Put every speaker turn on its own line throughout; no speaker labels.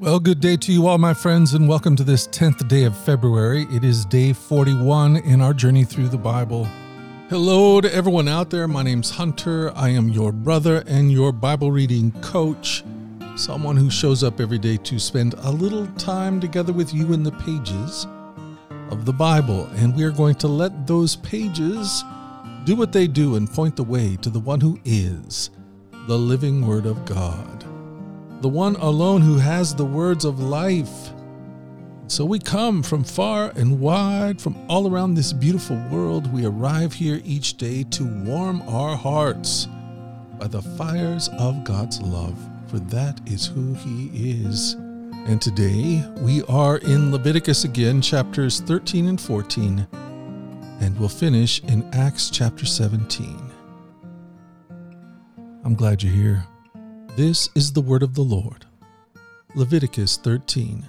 Well, good day to you all, my friends, and welcome to this 10th day of February. It is day 41 in our journey through the Bible. Hello to everyone out there. My name's Hunter. I am your brother and your Bible reading coach, someone who shows up every day to spend a little time together with you in the pages of the Bible. And we are going to let those pages do what they do and point the way to the one who is the living Word of God the one alone who has the words of life. So we come from far and wide, from all around this beautiful world. We arrive here each day to warm our hearts by the fires of God's love, for that is who He is. And today we are in Leviticus again, chapters 13 and 14, and we'll finish in Acts chapter 17. I'm glad you're here. This is the word of the Lord. Leviticus 13.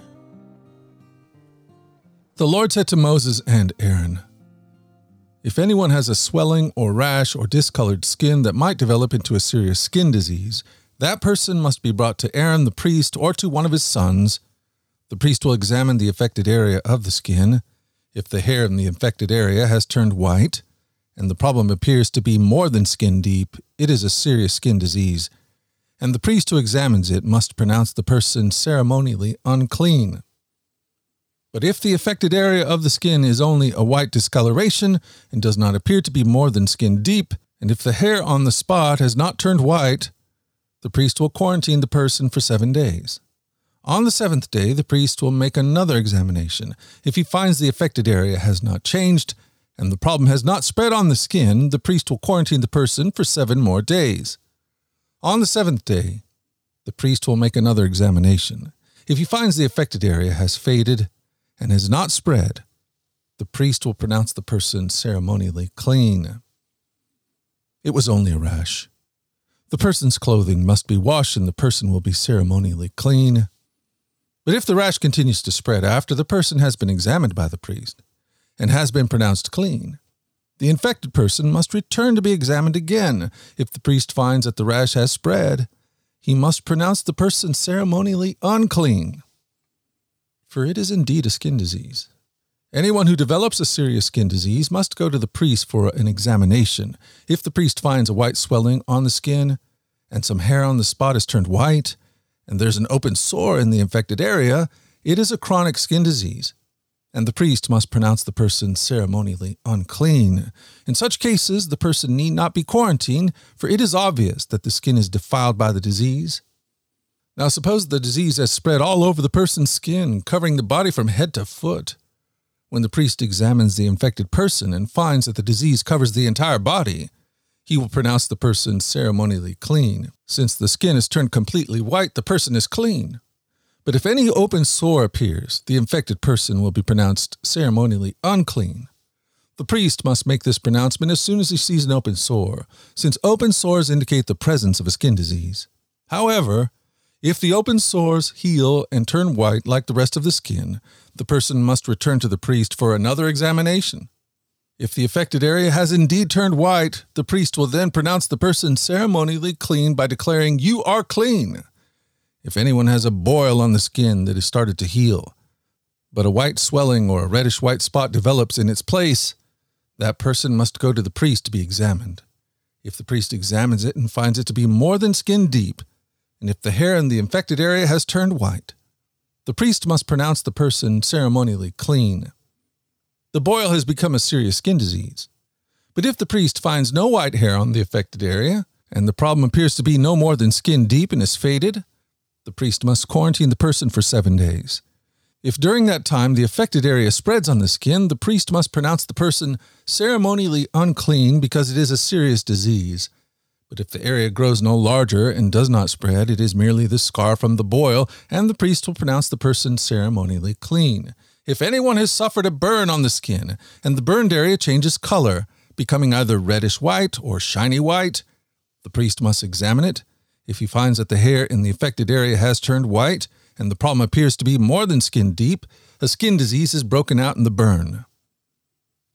The Lord said to Moses and Aaron, If anyone has a swelling or rash or discolored skin that might develop into a serious skin disease, that person must be brought to Aaron the priest or to one of his sons. The priest will examine the affected area of the skin. If the hair in the infected area has turned white, and the problem appears to be more than skin deep, it is a serious skin disease and the priest who examines it must pronounce the person ceremonially unclean. But if the affected area of the skin is only a white discoloration and does not appear to be more than skin deep, and if the hair on the spot has not turned white, the priest will quarantine the person for seven days. On the seventh day, the priest will make another examination. If he finds the affected area has not changed and the problem has not spread on the skin, the priest will quarantine the person for seven more days. On the seventh day, the priest will make another examination. If he finds the affected area has faded and has not spread, the priest will pronounce the person ceremonially clean. It was only a rash. The person's clothing must be washed and the person will be ceremonially clean. But if the rash continues to spread after the person has been examined by the priest and has been pronounced clean, the infected person must return to be examined again. If the priest finds that the rash has spread, he must pronounce the person ceremonially unclean. For it is indeed a skin disease. Anyone who develops a serious skin disease must go to the priest for an examination. If the priest finds a white swelling on the skin, and some hair on the spot has turned white, and there's an open sore in the infected area, it is a chronic skin disease and the priest must pronounce the person ceremonially unclean. In such cases, the person need not be quarantined, for it is obvious that the skin is defiled by the disease. Now, suppose the disease has spread all over the person's skin, covering the body from head to foot. When the priest examines the infected person and finds that the disease covers the entire body, he will pronounce the person ceremonially clean. Since the skin has turned completely white, the person is clean. But if any open sore appears, the infected person will be pronounced ceremonially unclean. The priest must make this pronouncement as soon as he sees an open sore, since open sores indicate the presence of a skin disease. However, if the open sores heal and turn white like the rest of the skin, the person must return to the priest for another examination. If the affected area has indeed turned white, the priest will then pronounce the person ceremonially clean by declaring, You are clean. If anyone has a boil on the skin that has started to heal, but a white swelling or a reddish white spot develops in its place, that person must go to the priest to be examined. If the priest examines it and finds it to be more than skin deep, and if the hair in the infected area has turned white, the priest must pronounce the person ceremonially clean. The boil has become a serious skin disease. But if the priest finds no white hair on the affected area, and the problem appears to be no more than skin deep and is faded, the priest must quarantine the person for seven days. If during that time the affected area spreads on the skin, the priest must pronounce the person ceremonially unclean because it is a serious disease. But if the area grows no larger and does not spread, it is merely the scar from the boil, and the priest will pronounce the person ceremonially clean. If anyone has suffered a burn on the skin, and the burned area changes color, becoming either reddish white or shiny white, the priest must examine it if he finds that the hair in the affected area has turned white and the problem appears to be more than skin deep, a skin disease is broken out in the burn.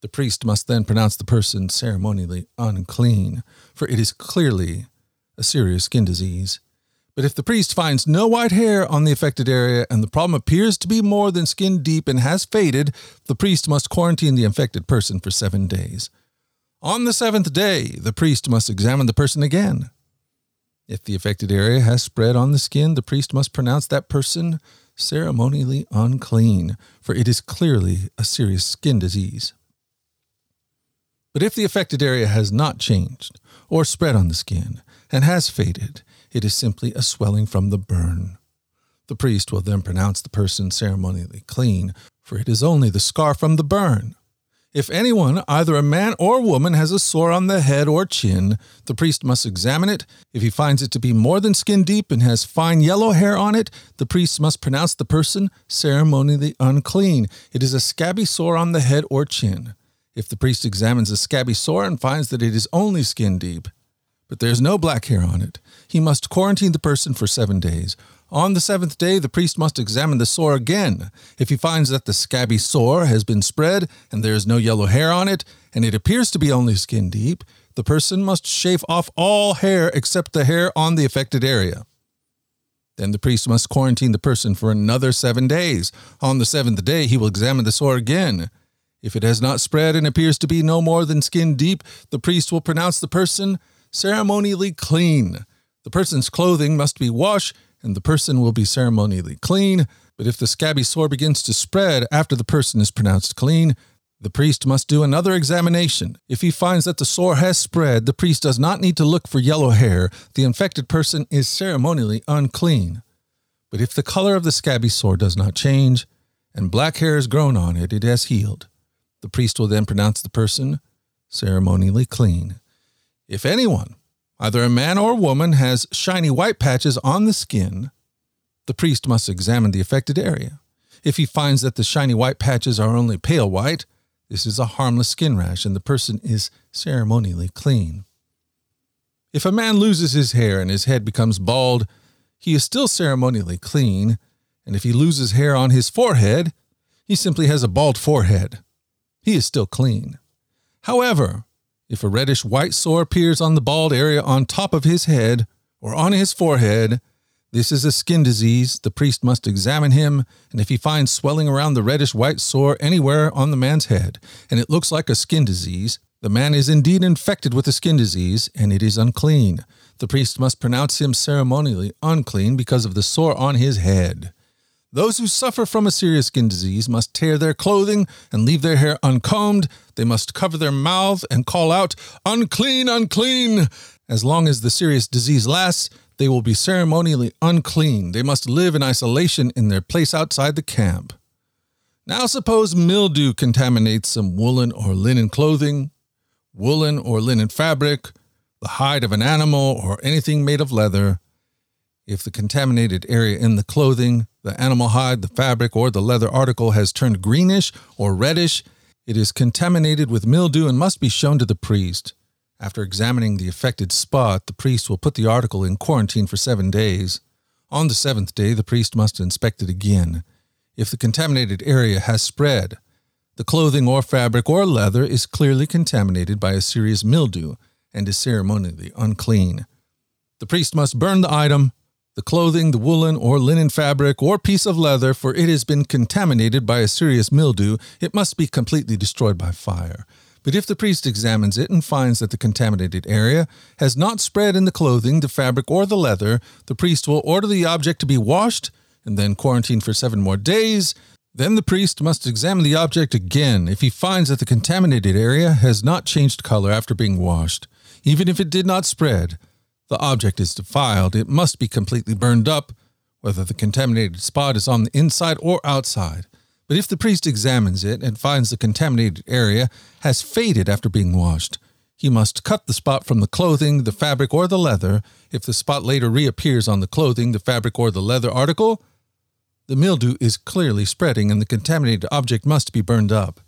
The priest must then pronounce the person ceremonially unclean, for it is clearly a serious skin disease. But if the priest finds no white hair on the affected area and the problem appears to be more than skin deep and has faded, the priest must quarantine the infected person for seven days. On the seventh day, the priest must examine the person again. If the affected area has spread on the skin, the priest must pronounce that person ceremonially unclean, for it is clearly a serious skin disease. But if the affected area has not changed or spread on the skin and has faded, it is simply a swelling from the burn. The priest will then pronounce the person ceremonially clean, for it is only the scar from the burn. If anyone, either a man or woman, has a sore on the head or chin, the priest must examine it. If he finds it to be more than skin deep and has fine yellow hair on it, the priest must pronounce the person ceremonially unclean. It is a scabby sore on the head or chin. If the priest examines the scabby sore and finds that it is only skin deep, but there is no black hair on it, he must quarantine the person for seven days. On the seventh day, the priest must examine the sore again. If he finds that the scabby sore has been spread and there is no yellow hair on it, and it appears to be only skin deep, the person must shave off all hair except the hair on the affected area. Then the priest must quarantine the person for another seven days. On the seventh day, he will examine the sore again. If it has not spread and appears to be no more than skin deep, the priest will pronounce the person ceremonially clean. The person's clothing must be washed and the person will be ceremonially clean. But if the scabby sore begins to spread after the person is pronounced clean, the priest must do another examination. If he finds that the sore has spread, the priest does not need to look for yellow hair. The infected person is ceremonially unclean. But if the color of the scabby sore does not change, and black hair has grown on it, it has healed. The priest will then pronounce the person ceremonially clean. If anyone either a man or woman has shiny white patches on the skin, the priest must examine the affected area. If he finds that the shiny white patches are only pale white, this is a harmless skin rash and the person is ceremonially clean. If a man loses his hair and his head becomes bald, he is still ceremonially clean, and if he loses hair on his forehead, he simply has a bald forehead. He is still clean. However, if a reddish white sore appears on the bald area on top of his head or on his forehead, this is a skin disease. The priest must examine him, and if he finds swelling around the reddish white sore anywhere on the man's head, and it looks like a skin disease, the man is indeed infected with a skin disease, and it is unclean. The priest must pronounce him ceremonially unclean because of the sore on his head. Those who suffer from a serious skin disease must tear their clothing and leave their hair uncombed. They must cover their mouth and call out, Unclean, unclean! As long as the serious disease lasts, they will be ceremonially unclean. They must live in isolation in their place outside the camp. Now, suppose mildew contaminates some woolen or linen clothing, woolen or linen fabric, the hide of an animal, or anything made of leather. If the contaminated area in the clothing, the animal hide, the fabric, or the leather article has turned greenish or reddish, it is contaminated with mildew and must be shown to the priest. After examining the affected spot, the priest will put the article in quarantine for seven days. On the seventh day, the priest must inspect it again. If the contaminated area has spread, the clothing or fabric or leather is clearly contaminated by a serious mildew and is ceremonially unclean. The priest must burn the item the clothing, the woolen or linen fabric or piece of leather, for it has been contaminated by a serious mildew, it must be completely destroyed by fire. But if the priest examines it and finds that the contaminated area has not spread in the clothing, the fabric, or the leather, the priest will order the object to be washed and then quarantined for seven more days. Then the priest must examine the object again if he finds that the contaminated area has not changed color after being washed, even if it did not spread the object is defiled, it must be completely burned up, whether the contaminated spot is on the inside or outside. But if the priest examines it and finds the contaminated area has faded after being washed, he must cut the spot from the clothing, the fabric, or the leather. If the spot later reappears on the clothing, the fabric, or the leather article, the mildew is clearly spreading and the contaminated object must be burned up.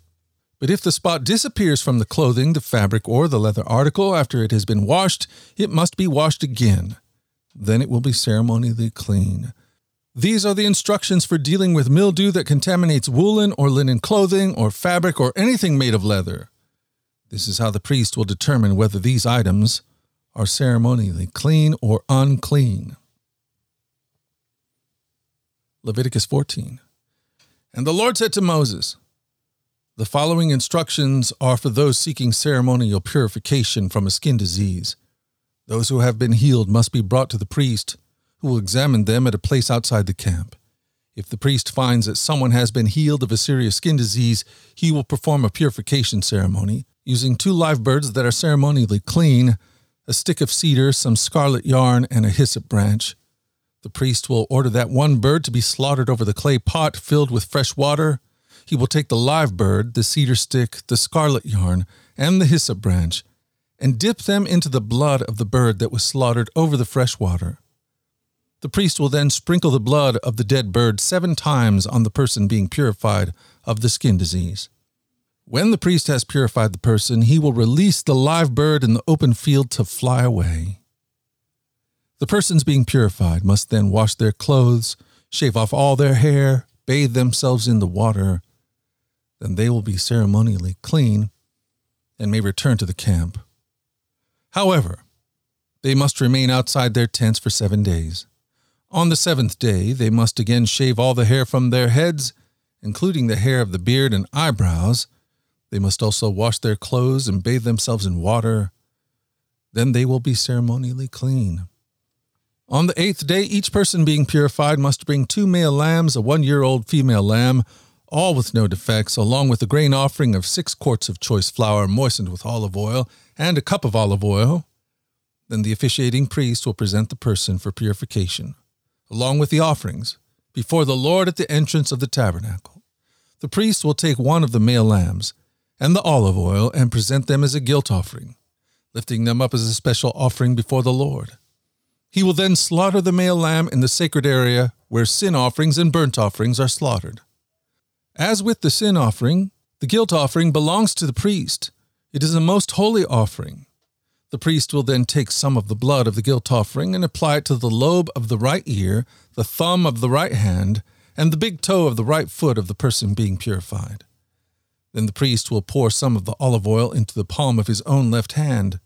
But if the spot disappears from the clothing, the fabric, or the leather article after it has been washed, it must be washed again. Then it will be ceremonially clean. These are the instructions for dealing with mildew that contaminates woolen or linen clothing or fabric or anything made of leather. This is how the priest will determine whether these items are ceremonially clean or unclean. Leviticus 14. And the Lord said to Moses, The following instructions are for those seeking ceremonial purification from a skin disease. Those who have been healed must be brought to the priest, who will examine them at a place outside the camp. If the priest finds that someone has been healed of a serious skin disease, he will perform a purification ceremony using two live birds that are ceremonially clean, a stick of cedar, some scarlet yarn, and a hyssop branch. The priest will order that one bird to be slaughtered over the clay pot filled with fresh water. He will take the live bird, the cedar stick, the scarlet yarn, and the hyssop branch, and dip them into the blood of the bird that was slaughtered over the fresh water. The priest will then sprinkle the blood of the dead bird seven times on the person being purified of the skin disease. When the priest has purified the person, he will release the live bird in the open field to fly away. The persons being purified must then wash their clothes, shave off all their hair, bathe themselves in the water. Then they will be ceremonially clean and may return to the camp. However, they must remain outside their tents for seven days. On the seventh day, they must again shave all the hair from their heads, including the hair of the beard and eyebrows. They must also wash their clothes and bathe themselves in water. Then they will be ceremonially clean. On the eighth day, each person being purified must bring two male lambs, a one year old female lamb, all with no defects, along with a grain offering of six quarts of choice flour moistened with olive oil, and a cup of olive oil. Then the officiating priest will present the person for purification along with the offerings, before the Lord at the entrance of the tabernacle. The priest will take one of the male lambs and the olive oil and present them as a guilt offering, lifting them up as a special offering before the Lord. He will then slaughter the male lamb in the sacred area where sin offerings and burnt offerings are slaughtered. As with the sin offering, the guilt offering belongs to the priest. It is a most holy offering. The priest will then take some of the blood of the guilt offering and apply it to the lobe of the right ear, the thumb of the right hand, and the big toe of the right foot of the person being purified. Then the priest will pour some of the olive oil into the palm of his own left hand.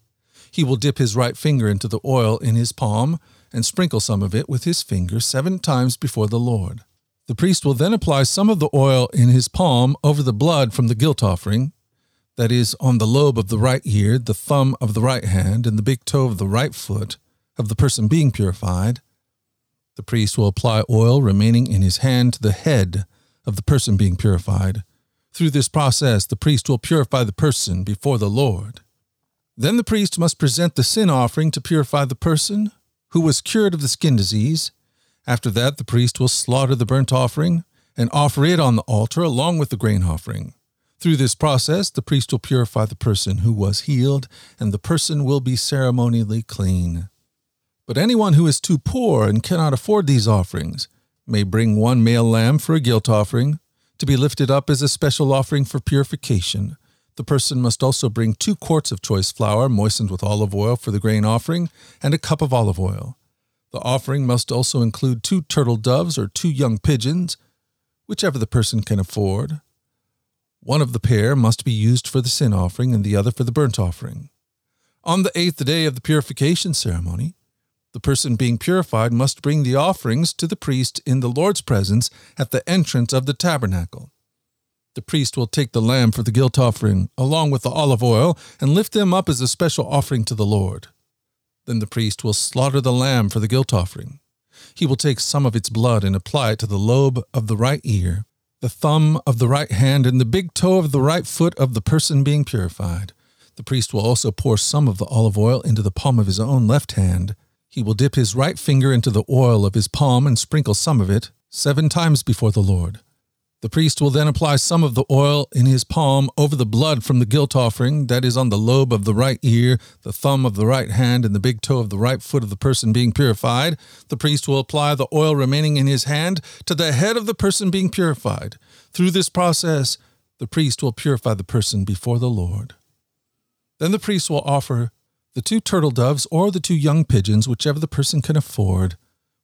He will dip his right finger into the oil in his palm and sprinkle some of it with his finger seven times before the Lord. The priest will then apply some of the oil in his palm over the blood from the guilt offering that is, on the lobe of the right ear, the thumb of the right hand, and the big toe of the right foot of the person being purified, the priest will apply oil remaining in his hand to the head of the person being purified. Through this process, the priest will purify the person before the Lord. Then the priest must present the sin offering to purify the person who was cured of the skin disease. After that, the priest will slaughter the burnt offering and offer it on the altar along with the grain offering. Through this process, the priest will purify the person who was healed, and the person will be ceremonially clean. But anyone who is too poor and cannot afford these offerings may bring one male lamb for a guilt offering, to be lifted up as a special offering for purification. The person must also bring two quarts of choice flour moistened with olive oil for the grain offering, and a cup of olive oil. The offering must also include two turtle doves or two young pigeons, whichever the person can afford. One of the pair must be used for the sin offering and the other for the burnt offering. On the eighth day of the purification ceremony, the person being purified must bring the offerings to the priest in the Lord's presence at the entrance of the tabernacle. The priest will take the lamb for the guilt offering, along with the olive oil, and lift them up as a special offering to the Lord. Then the priest will slaughter the lamb for the guilt offering. He will take some of its blood and apply it to the lobe of the right ear the thumb of the right hand, and the big toe of the right foot of the person being purified. The priest will also pour some of the olive oil into the palm of his own left hand. He will dip his right finger into the oil of his palm and sprinkle some of it seven times before the Lord. The priest will then apply some of the oil in his palm over the blood from the guilt offering that is on the lobe of the right ear, the thumb of the right hand, and the big toe of the right foot of the person being purified. The priest will apply the oil remaining in his hand to the head of the person being purified. Through this process, the priest will purify the person before the Lord. Then the priest will offer the two turtle doves or the two young pigeons, whichever the person can afford.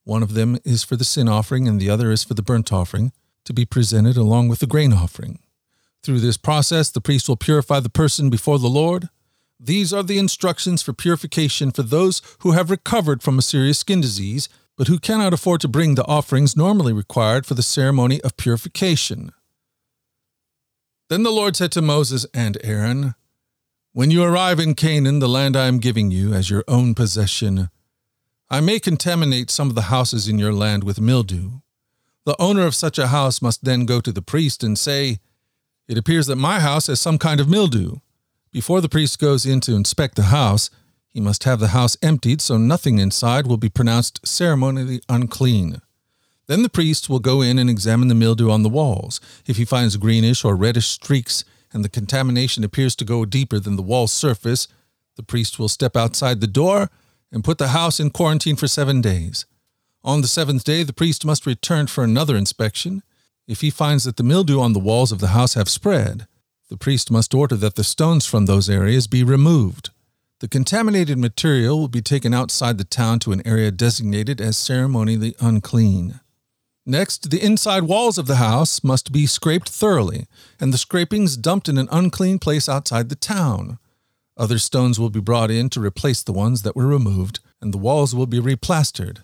One of them is for the sin offering and the other is for the burnt offering to be presented along with the grain offering. Through this process, the priest will purify the person before the Lord. These are the instructions for purification for those who have recovered from a serious skin disease but who cannot afford to bring the offerings normally required for the ceremony of purification. Then the Lord said to Moses and Aaron, When you arrive in Canaan, the land I am giving you as your own possession, I may contaminate some of the houses in your land with mildew. The owner of such a house must then go to the priest and say, It appears that my house has some kind of mildew. Before the priest goes in to inspect the house, he must have the house emptied so nothing inside will be pronounced ceremonially unclean. Then the priest will go in and examine the mildew on the walls. If he finds greenish or reddish streaks and the contamination appears to go deeper than the wall surface, the priest will step outside the door and put the house in quarantine for seven days. On the seventh day, the priest must return for another inspection. If he finds that the mildew on the walls of the house have spread, the priest must order that the stones from those areas be removed. The contaminated material will be taken outside the town to an area designated as ceremonially unclean. Next, the inside walls of the house must be scraped thoroughly, and the scrapings dumped in an unclean place outside the town. Other stones will be brought in to replace the ones that were removed, and the walls will be replastered.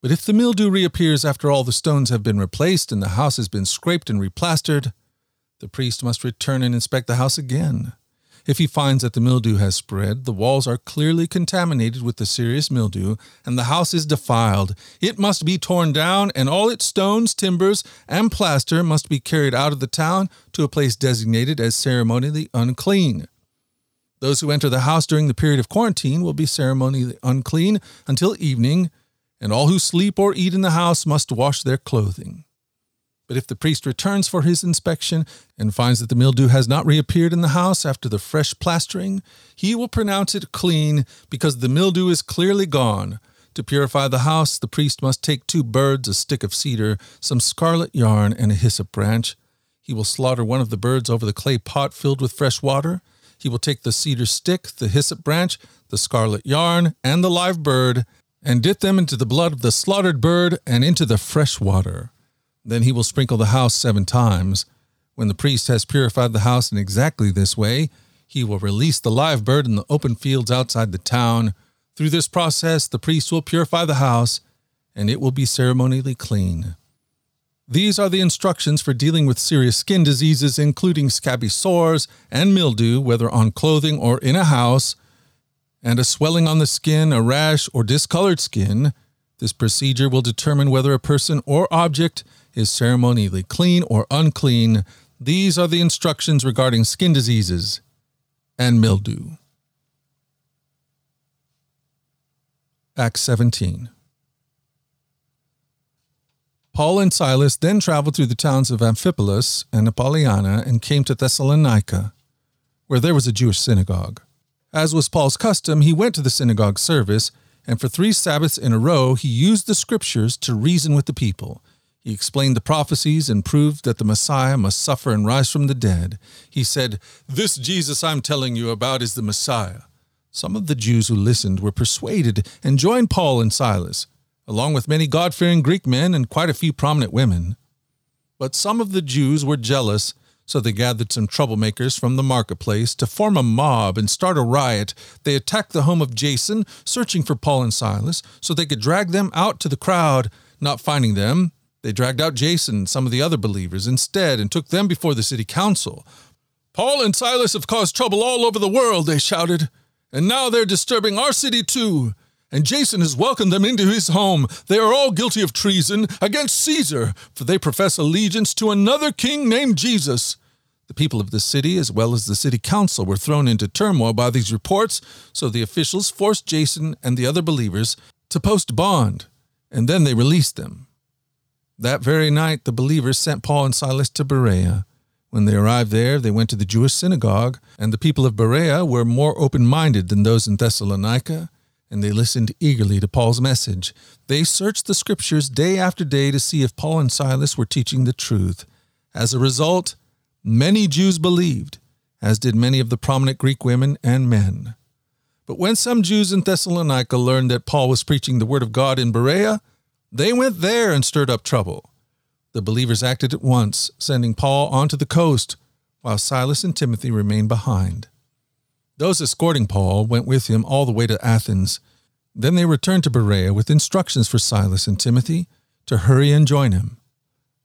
But if the mildew reappears after all the stones have been replaced and the house has been scraped and replastered, the priest must return and inspect the house again. If he finds that the mildew has spread, the walls are clearly contaminated with the serious mildew, and the house is defiled, it must be torn down, and all its stones, timbers, and plaster must be carried out of the town to a place designated as ceremonially unclean. Those who enter the house during the period of quarantine will be ceremonially unclean until evening, and all who sleep or eat in the house must wash their clothing. But if the priest returns for his inspection and finds that the mildew has not reappeared in the house after the fresh plastering, he will pronounce it clean because the mildew is clearly gone. To purify the house, the priest must take two birds, a stick of cedar, some scarlet yarn, and a hyssop branch. He will slaughter one of the birds over the clay pot filled with fresh water. He will take the cedar stick, the hyssop branch, the scarlet yarn, and the live bird, and dip them into the blood of the slaughtered bird and into the fresh water. Then he will sprinkle the house seven times. When the priest has purified the house in exactly this way, he will release the live bird in the open fields outside the town. Through this process, the priest will purify the house, and it will be ceremonially clean. These are the instructions for dealing with serious skin diseases, including scabby sores and mildew, whether on clothing or in a house, and a swelling on the skin, a rash, or discolored skin. This procedure will determine whether a person or object is ceremonially clean or unclean. These are the instructions regarding skin diseases and mildew. Acts 17. Paul and Silas then traveled through the towns of Amphipolis and Apollonia and came to Thessalonica, where there was a Jewish synagogue. As was Paul's custom, he went to the synagogue service, and for three Sabbaths in a row he used the scriptures to reason with the people. He explained the prophecies and proved that the Messiah must suffer and rise from the dead. He said, This Jesus I'm telling you about is the Messiah. Some of the Jews who listened were persuaded and joined Paul and Silas, along with many God fearing Greek men and quite a few prominent women. But some of the Jews were jealous, so they gathered some troublemakers from the marketplace to form a mob and start a riot. They attacked the home of Jason, searching for Paul and Silas, so they could drag them out to the crowd. Not finding them, they dragged out Jason and some of the other believers instead and took them before the city council. Paul and Silas have caused trouble all over the world, they shouted, and now they're disturbing our city too. And Jason has welcomed them into his home. They are all guilty of treason against Caesar, for they profess allegiance to another king named Jesus. The people of the city, as well as the city council, were thrown into turmoil by these reports, so the officials forced Jason and the other believers to post bond, and then they released them. That very night, the believers sent Paul and Silas to Berea. When they arrived there, they went to the Jewish synagogue, and the people of Berea were more open minded than those in Thessalonica, and they listened eagerly to Paul's message. They searched the scriptures day after day to see if Paul and Silas were teaching the truth. As a result, many Jews believed, as did many of the prominent Greek women and men. But when some Jews in Thessalonica learned that Paul was preaching the word of God in Berea, they went there and stirred up trouble. The believers acted at once, sending Paul onto the coast, while Silas and Timothy remained behind. Those escorting Paul went with him all the way to Athens. Then they returned to Berea with instructions for Silas and Timothy to hurry and join him.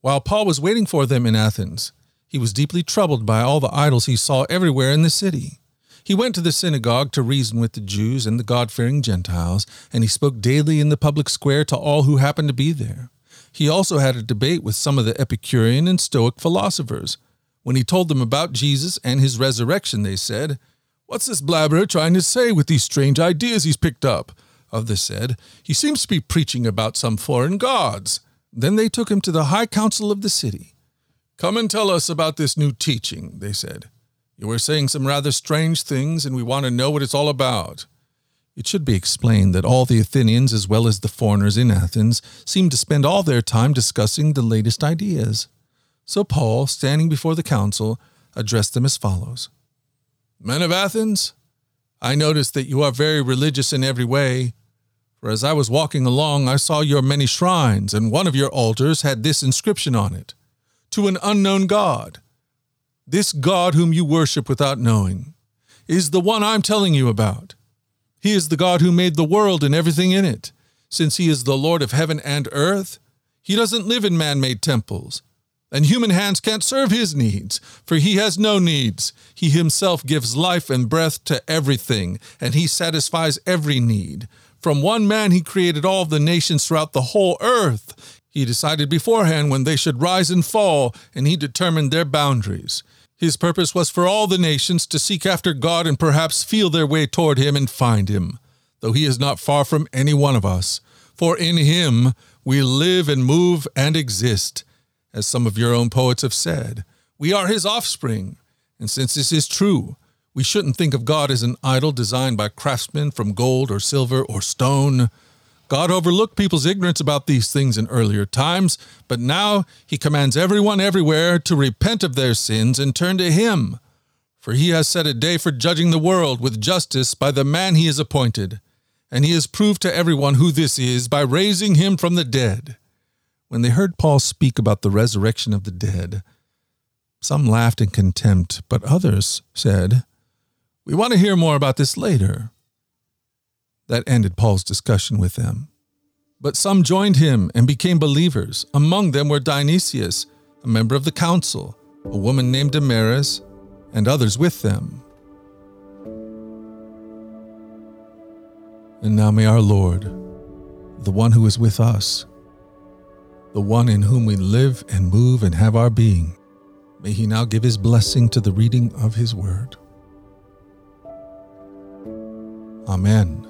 While Paul was waiting for them in Athens, he was deeply troubled by all the idols he saw everywhere in the city. He went to the synagogue to reason with the Jews and the God fearing Gentiles, and he spoke daily in the public square to all who happened to be there. He also had a debate with some of the Epicurean and Stoic philosophers. When he told them about Jesus and his resurrection, they said, What's this blabberer trying to say with these strange ideas he's picked up? Others said, He seems to be preaching about some foreign gods. Then they took him to the high council of the city. Come and tell us about this new teaching, they said. You were saying some rather strange things, and we want to know what it's all about. It should be explained that all the Athenians, as well as the foreigners in Athens, seemed to spend all their time discussing the latest ideas. So Paul, standing before the council, addressed them as follows Men of Athens, I notice that you are very religious in every way. For as I was walking along, I saw your many shrines, and one of your altars had this inscription on it To an unknown God. This God whom you worship without knowing is the one I'm telling you about. He is the God who made the world and everything in it. Since he is the Lord of heaven and earth, he doesn't live in man made temples. And human hands can't serve his needs, for he has no needs. He himself gives life and breath to everything, and he satisfies every need. From one man he created all the nations throughout the whole earth. He decided beforehand when they should rise and fall, and he determined their boundaries. His purpose was for all the nations to seek after God and perhaps feel their way toward him and find him, though he is not far from any one of us. For in him we live and move and exist. As some of your own poets have said, we are his offspring. And since this is true, we shouldn't think of God as an idol designed by craftsmen from gold or silver or stone. God overlooked people's ignorance about these things in earlier times, but now he commands everyone everywhere to repent of their sins and turn to him. For he has set a day for judging the world with justice by the man he has appointed, and he has proved to everyone who this is by raising him from the dead. When they heard Paul speak about the resurrection of the dead, some laughed in contempt, but others said, we want to hear more about this later. That ended Paul's discussion with them. But some joined him and became believers. Among them were Dionysius, a member of the council, a woman named Damaris, and others with them. And now may our Lord, the one who is with us, the one in whom we live and move and have our being, may he now give his blessing to the reading of his word. Amen.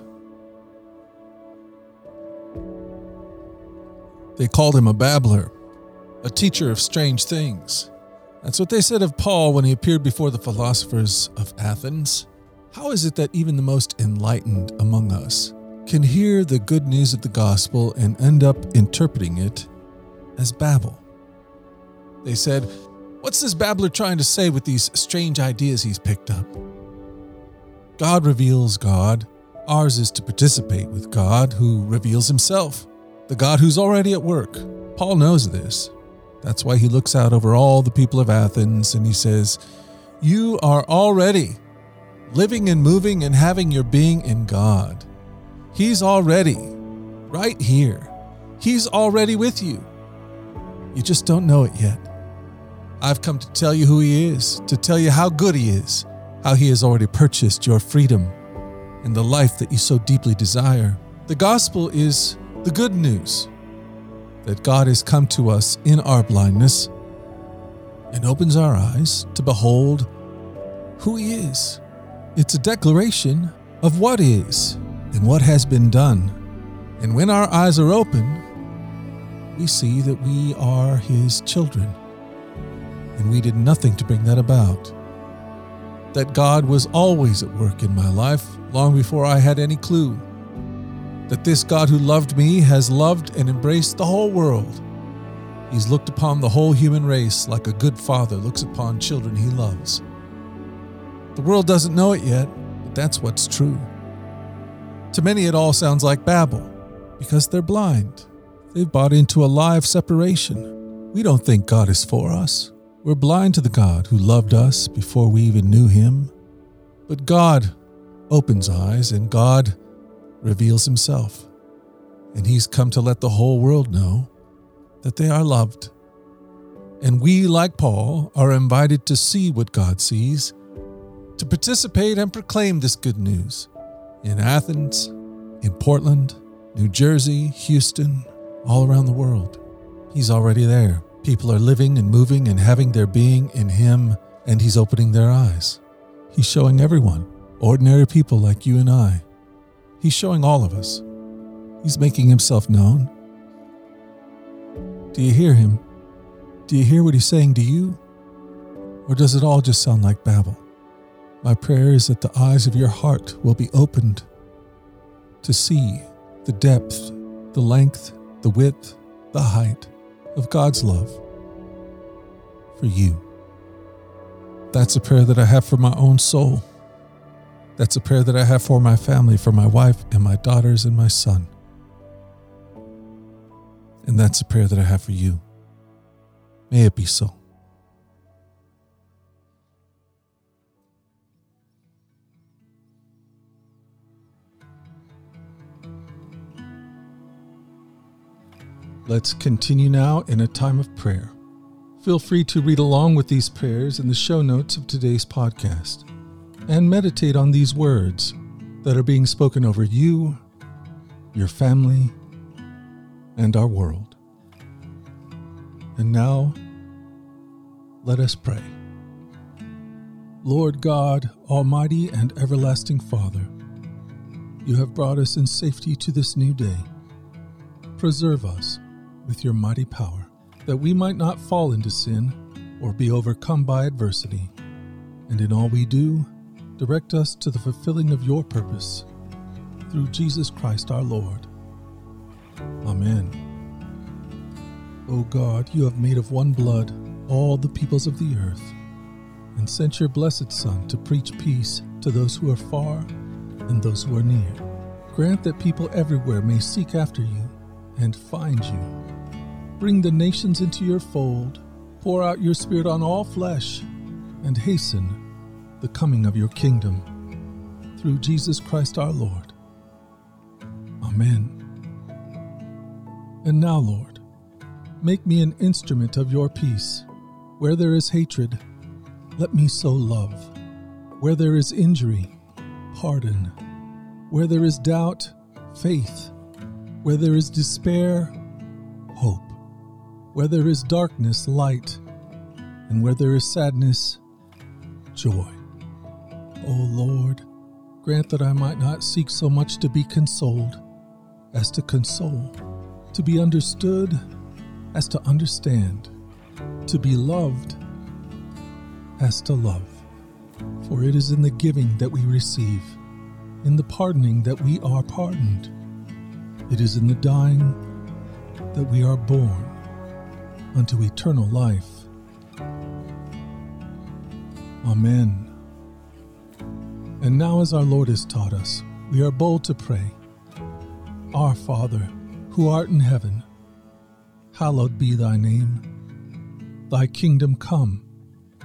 They called him a babbler, a teacher of strange things. That's what they said of Paul when he appeared before the philosophers of Athens. How is it that even the most enlightened among us can hear the good news of the gospel and end up interpreting it as babble? They said, What's this babbler trying to say with these strange ideas he's picked up? God reveals God. Ours is to participate with God who reveals himself, the God who's already at work. Paul knows this. That's why he looks out over all the people of Athens and he says, You are already living and moving and having your being in God. He's already right here. He's already with you. You just don't know it yet. I've come to tell you who He is, to tell you how good He is, how He has already purchased your freedom and the life that you so deeply desire. The gospel is the good news that God has come to us in our blindness and opens our eyes to behold who He is. It's a declaration of what is and what has been done. And when our eyes are open, we see that we are His children. And we did nothing to bring that about that God was always at work in my life long before I had any clue. That this God who loved me has loved and embraced the whole world. He's looked upon the whole human race like a good father looks upon children he loves. The world doesn't know it yet, but that's what's true. To many, it all sounds like babble because they're blind. They've bought into a lie of separation. We don't think God is for us. We're blind to the God who loved us before we even knew him. But God opens eyes and God reveals himself, and he's come to let the whole world know that they are loved. And we, like Paul, are invited to see what God sees, to participate and proclaim this good news in Athens, in Portland, New Jersey, Houston, all around the world. He's already there. People are living and moving and having their being in Him, and He's opening their eyes. He's showing everyone, ordinary people like you and I. He's showing all of us. He's making Himself known. Do you hear Him? Do you hear what He's saying to you? Or does it all just sound like babble? My prayer is that the eyes of your heart will be opened to see the depth, the length, the width, the height of God's love for you. That's a prayer that I have for my own soul. That's a prayer that I have for my family, for my wife and my daughters and my son. And that's a prayer that I have for you. May it be so. Let's continue now in a time of prayer. Feel free to read along with these prayers in the show notes of today's podcast and meditate on these words that are being spoken over you, your family, and our world. And now, let us pray. Lord God, Almighty and everlasting Father, you have brought us in safety to this new day. Preserve us with your mighty power, that we might not fall into sin or be overcome by adversity. And in all we do, direct us to the fulfilling of your purpose through Jesus Christ our Lord. Amen. O God, you have made of one blood all the peoples of the earth, and sent your blessed Son to preach peace to those who are far and those who are near. Grant that people everywhere may seek after you and find you Bring the nations into your fold, pour out your Spirit on all flesh, and hasten the coming of your kingdom. Through Jesus Christ our Lord. Amen. And now, Lord, make me an instrument of your peace. Where there is hatred, let me sow love. Where there is injury, pardon. Where there is doubt, faith. Where there is despair, hope. Where there is darkness, light, and where there is sadness, joy. O Lord, grant that I might not seek so much to be consoled as to console, to be understood as to understand, to be loved as to love. For it is in the giving that we receive, in the pardoning that we are pardoned. It is in the dying that we are born unto eternal life. Amen. And now, as our Lord has taught us, we are bold to pray Our Father, who art in heaven, hallowed be thy name. Thy kingdom come,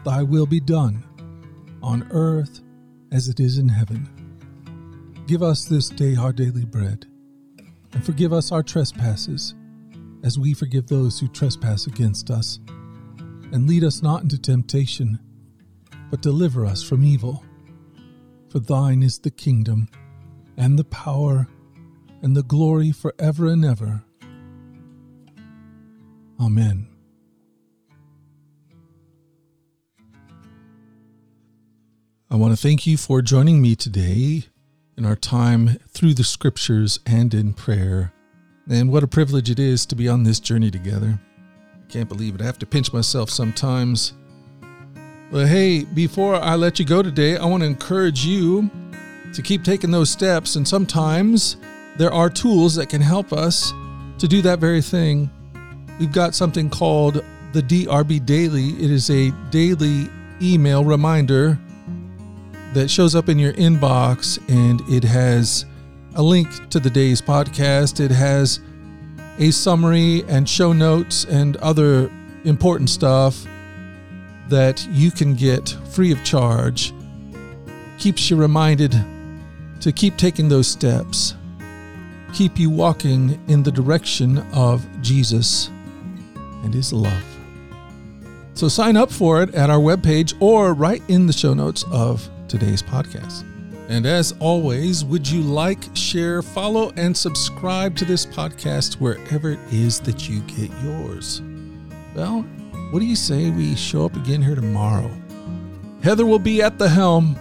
thy will be done, on earth as it is in heaven. Give us this day our daily bread, and forgive us our trespasses as we forgive those who trespass against us. And lead us not into temptation, but deliver us from evil. For thine is the kingdom, and the power, and the glory forever and ever. Amen. I want to thank you for joining me today in our time through the scriptures and in prayer. And what a privilege it is to be on this journey together. I can't believe it. I have to pinch myself sometimes. But hey, before I let you go today, I want to encourage you to keep taking those steps. And sometimes there are tools that can help us to do that very thing. We've got something called the DRB Daily, it is a daily email reminder that shows up in your inbox and it has a link to the day's podcast. It has a summary and show notes and other important stuff that you can get free of charge. Keeps you reminded to keep taking those steps keep you walking in the direction of Jesus and His love. So sign up for it at our webpage or right in the show notes of today's podcast. And as always, would you like, share, follow, and subscribe to this podcast wherever it is that you get yours? Well, what do you say we show up again here tomorrow? Heather will be at the helm.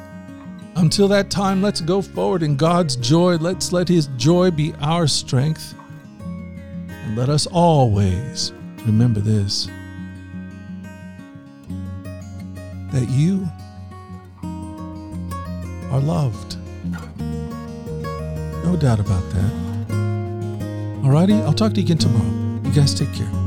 Until that time, let's go forward in God's joy. Let's let His joy be our strength. And let us always remember this that you are loved. No doubt about that. Alrighty, I'll talk to you again tomorrow. You guys take care.